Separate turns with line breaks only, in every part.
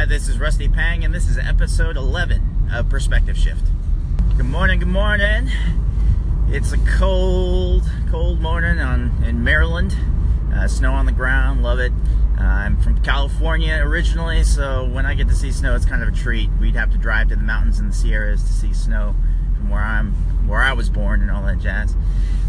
Hi, this is Rusty Pang, and this is episode 11 of Perspective Shift. Good morning, good morning. It's a cold, cold morning on in Maryland. Uh, snow on the ground, love it. Uh, I'm from California originally, so when I get to see snow, it's kind of a treat. We'd have to drive to the mountains in the Sierras to see snow from where I'm, where I was born, and all that jazz.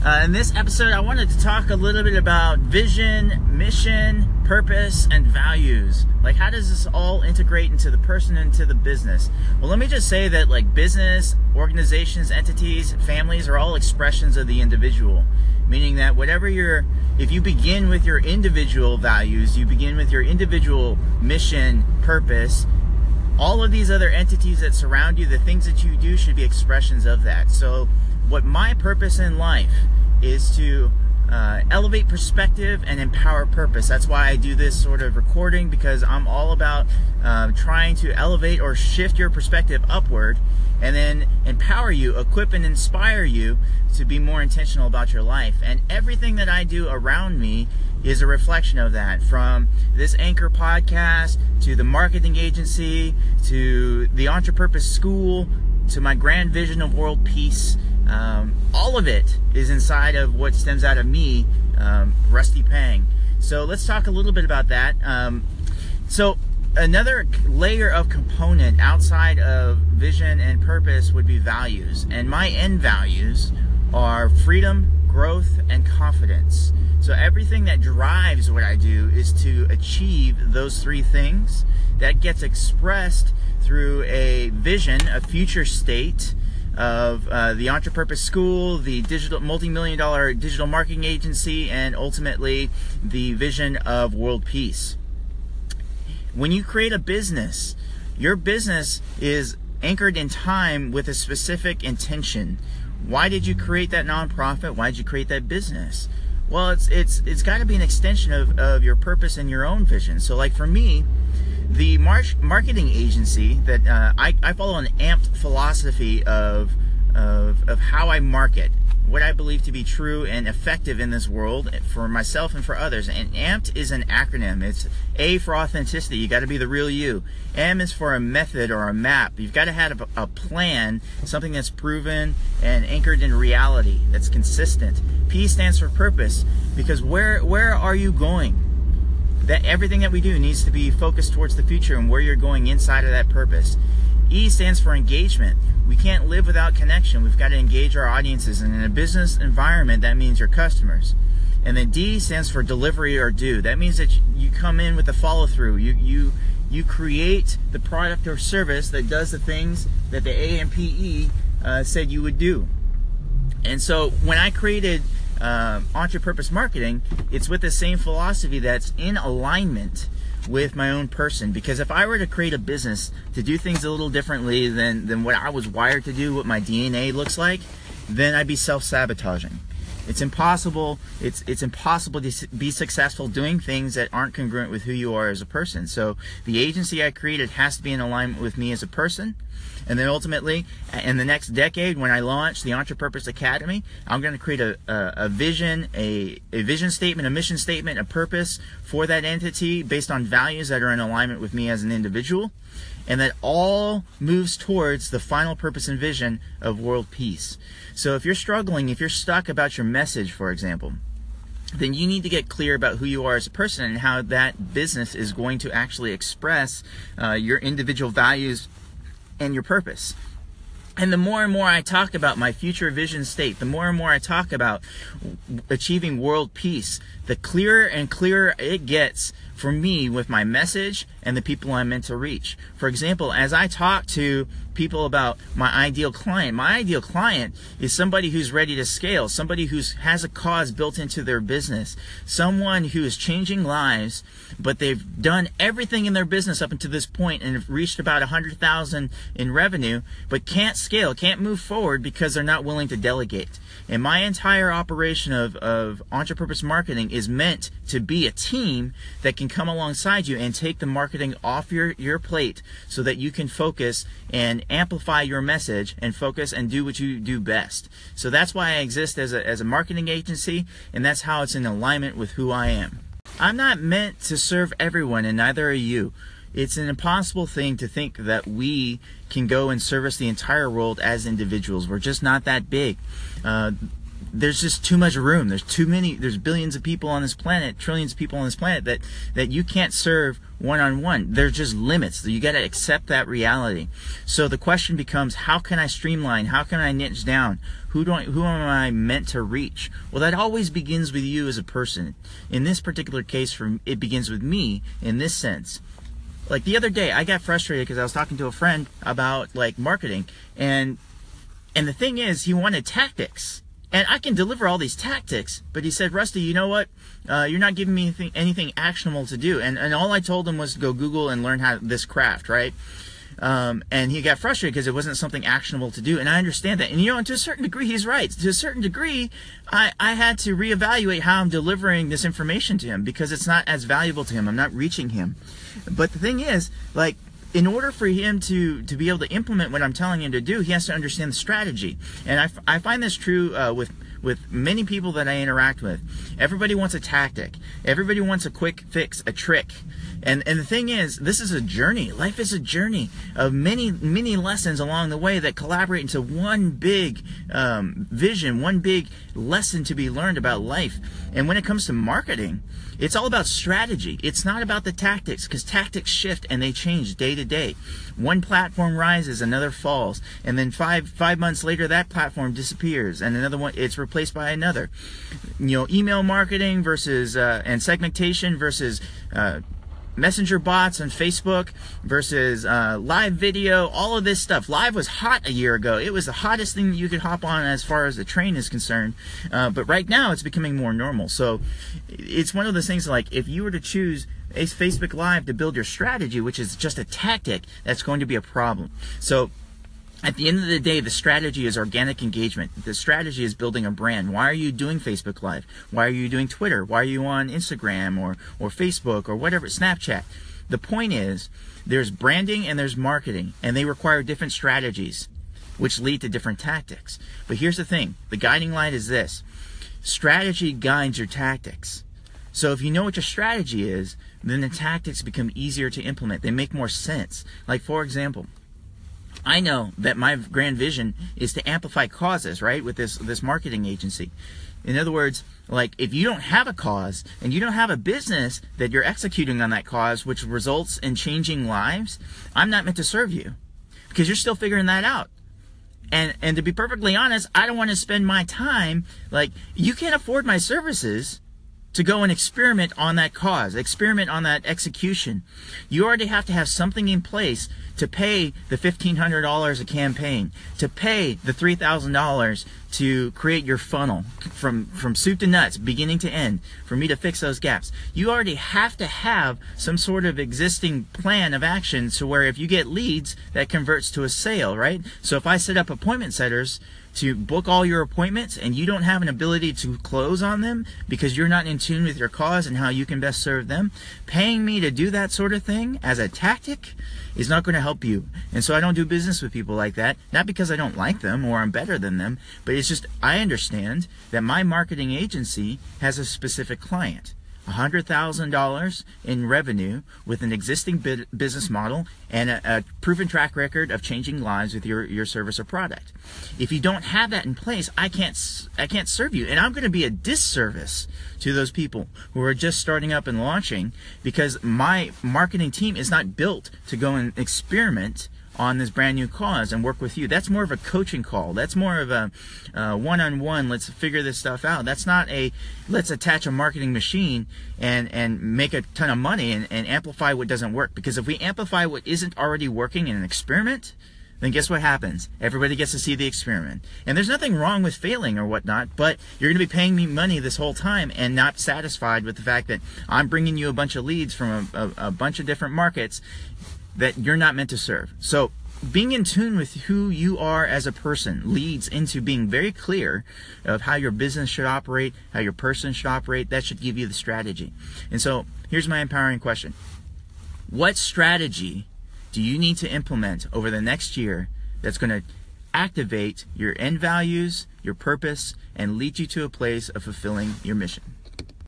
Uh, in this episode, I wanted to talk a little bit about vision, mission, purpose, and values. Like, how does this all integrate into the person into the business? Well, let me just say that, like, business, organizations, entities, families are all expressions of the individual. Meaning that whatever your, if you begin with your individual values, you begin with your individual mission, purpose, all of these other entities that surround you, the things that you do should be expressions of that. So, what my purpose in life is to uh, elevate perspective and empower purpose. That's why I do this sort of recording because I'm all about uh, trying to elevate or shift your perspective upward and then empower you, equip and inspire you to be more intentional about your life. And everything that I do around me is a reflection of that from this anchor podcast to the marketing agency to the entrepreneur school to my grand vision of world peace um, all of it is inside of what stems out of me, um, Rusty Pang. So let's talk a little bit about that. Um, so another layer of component outside of vision and purpose would be values, and my end values are freedom, growth, and confidence. So everything that drives what I do is to achieve those three things. That gets expressed through a vision, a future state of uh, the Entrepurpose School, the digital multi-million dollar digital marketing agency, and ultimately the vision of world peace. When you create a business, your business is anchored in time with a specific intention. Why did you create that nonprofit? Why did you create that business? Well, it's it's it's got to be an extension of, of your purpose and your own vision. So, like for me, the marketing agency that uh, I, I follow an amped philosophy of, of, of how I market, what I believe to be true and effective in this world for myself and for others. And AMPed is an acronym. It's A for authenticity. You got to be the real you. M is for a method or a map. You've got to have a, a plan, something that's proven and anchored in reality, that's consistent. P stands for purpose because where where are you going? That everything that we do needs to be focused towards the future and where you're going inside of that purpose. E stands for engagement. We can't live without connection. We've got to engage our audiences. And in a business environment, that means your customers. And then D stands for delivery or do. That means that you come in with a follow through. You, you, you create the product or service that does the things that the AMPE uh, said you would do. And so when I created uh, Entrepurpose Marketing, it's with the same philosophy that's in alignment with my own person. Because if I were to create a business to do things a little differently than, than what I was wired to do, what my DNA looks like, then I'd be self sabotaging. It's impossible. It's it's impossible to be successful doing things that aren't congruent with who you are as a person. So the agency I created has to be in alignment with me as a person. And then ultimately, in the next decade, when I launch the Entrepurpose Academy, I'm going to create a, a, a vision, a, a vision statement, a mission statement, a purpose for that entity based on values that are in alignment with me as an individual and that all moves towards the final purpose and vision of world peace. So if you're struggling, if you're stuck about your message, for example, then you need to get clear about who you are as a person and how that business is going to actually express uh, your individual values and your purpose. And the more and more I talk about my future vision state, the more and more I talk about achieving world peace, the clearer and clearer it gets for me with my message and the people I'm meant to reach. For example, as I talk to people about my ideal client, my ideal client is somebody who's ready to scale, somebody who has a cause built into their business, someone who is changing lives, but they've done everything in their business up until this point and have reached about 100,000 in revenue, but can't scale, can't move forward because they're not willing to delegate. And my entire operation of, of Entrepurpose Marketing is meant to be a team that can come alongside you and take the marketing off your, your plate so that you can focus and amplify your message and focus and do what you do best. So that's why I exist as a, as a marketing agency, and that's how it's in alignment with who I am. I'm not meant to serve everyone, and neither are you. it's an impossible thing to think that we can go and service the entire world as individuals. We're just not that big. Uh, there's just too much room. There's too many. There's billions of people on this planet, trillions of people on this planet that that you can't serve one on one. There's just limits. You got to accept that reality. So the question becomes, how can I streamline? How can I niche down? Who do I, who am I meant to reach? Well, that always begins with you as a person. In this particular case, from it begins with me in this sense. Like the other day, I got frustrated because I was talking to a friend about like marketing, and and the thing is, he wanted tactics and I can deliver all these tactics, but he said, Rusty, you know what? Uh, you're not giving me anything, anything, actionable to do. And, and all I told him was go Google and learn how this craft, right? Um, and he got frustrated because it wasn't something actionable to do. And I understand that. And you know, and to a certain degree, he's right. To a certain degree, I, I had to reevaluate how I'm delivering this information to him because it's not as valuable to him. I'm not reaching him. But the thing is, like, in order for him to, to be able to implement what I'm telling him to do, he has to understand the strategy. And I, I find this true uh, with with many people that I interact with. Everybody wants a tactic. Everybody wants a quick fix, a trick. And and the thing is, this is a journey. Life is a journey of many many lessons along the way that collaborate into one big um, vision, one big lesson to be learned about life. And when it comes to marketing, it's all about strategy. It's not about the tactics because tactics shift and they change day to day. One platform rises, another falls, and then five five months later that platform disappears and another one it's replaced by another. You know, email marketing versus uh, and segmentation versus uh, messenger bots on Facebook versus uh, live video, all of this stuff. Live was hot a year ago. It was the hottest thing that you could hop on as far as the train is concerned. Uh, but right now it's becoming more normal. So it's one of those things like if you were to choose a Facebook Live to build your strategy, which is just a tactic, that's going to be a problem. So at the end of the day, the strategy is organic engagement. The strategy is building a brand. Why are you doing Facebook Live? Why are you doing Twitter? Why are you on Instagram or, or Facebook or whatever, Snapchat? The point is, there's branding and there's marketing, and they require different strategies, which lead to different tactics. But here's the thing the guiding light is this strategy guides your tactics. So if you know what your strategy is, then the tactics become easier to implement. They make more sense. Like, for example, I know that my grand vision is to amplify causes, right, with this this marketing agency. In other words, like if you don't have a cause and you don't have a business that you're executing on that cause which results in changing lives, I'm not meant to serve you because you're still figuring that out. And and to be perfectly honest, I don't want to spend my time like you can't afford my services to go and experiment on that cause, experiment on that execution. You already have to have something in place to pay the $1,500 a campaign, to pay the $3,000 to create your funnel from, from soup to nuts, beginning to end, for me to fix those gaps. You already have to have some sort of existing plan of action to where if you get leads, that converts to a sale, right? So if I set up appointment setters, to book all your appointments and you don't have an ability to close on them because you're not in tune with your cause and how you can best serve them, paying me to do that sort of thing as a tactic is not going to help you. And so I don't do business with people like that, not because I don't like them or I'm better than them, but it's just I understand that my marketing agency has a specific client. $100,000 in revenue with an existing business model and a, a, proven track record of changing lives with your, your service or product. If you don't have that in place, I can't, I can't serve you. And I'm going to be a disservice to those people who are just starting up and launching because my marketing team is not built to go and experiment on this brand new cause and work with you. That's more of a coaching call. That's more of a one on one, let's figure this stuff out. That's not a let's attach a marketing machine and, and make a ton of money and, and amplify what doesn't work. Because if we amplify what isn't already working in an experiment, then guess what happens? Everybody gets to see the experiment. And there's nothing wrong with failing or whatnot, but you're going to be paying me money this whole time and not satisfied with the fact that I'm bringing you a bunch of leads from a, a, a bunch of different markets that you're not meant to serve. So being in tune with who you are as a person leads into being very clear of how your business should operate, how your person should operate. That should give you the strategy. And so here's my empowering question. What strategy do you need to implement over the next year that's going to activate your end values, your purpose, and lead you to a place of fulfilling your mission?